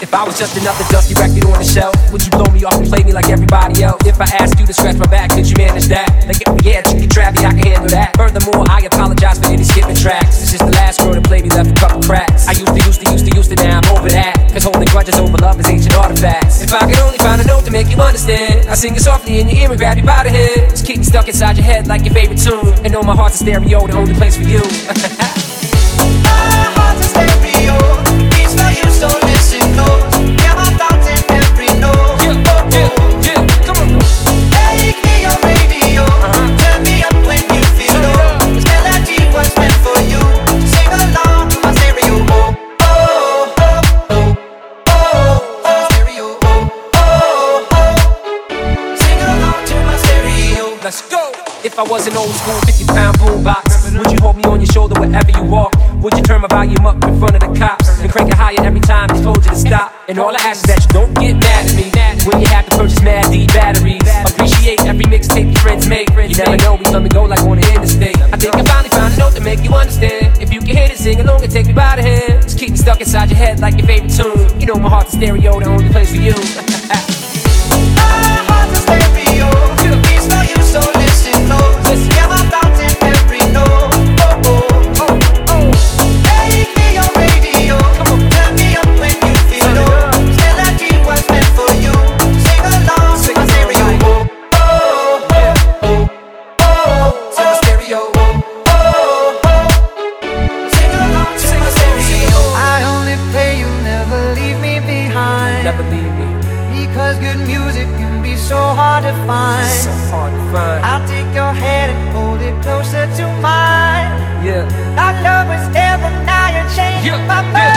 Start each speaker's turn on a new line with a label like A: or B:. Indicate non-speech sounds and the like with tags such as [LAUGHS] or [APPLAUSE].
A: If I was just another dusty record on the shelf, would you blow me off and play me like everybody else? If I asked you to scratch my back, could you manage that? Like, yeah, you can trap me, I can handle that. Furthermore, I apologize for any skipping tracks. It's just the last girl to play me left a couple cracks. I used to, used to, understand, I sing it softly in your ear and grab you by the head. Just keep me stuck inside your head like your favorite tune. And know my heart's a stereo, the only place for you. [LAUGHS] Let's go. If I was an old school 50 pound boombox, would you hold me on your shoulder wherever you walk? Would you turn my volume up in front of the cops and crank it higher every time they told you to stop? And all I ask is that you don't get mad at me when you have to purchase mad D batteries. Appreciate every mixtape your friends make. You never know, we come and go like on the interstate. I think I finally found a note to make you understand. If you can hit it, sing along and take me by the hand. Just keep me stuck inside your head like your favorite tune. You know my heart's stereo, the only place for you. [LAUGHS] believe me.
B: Because good music can be so hard to find. So
A: hard to find.
B: I'll take your hand and hold it closer to mine.
A: Yeah.
B: Our love is ever now, you're changing yeah. my mind. Yeah.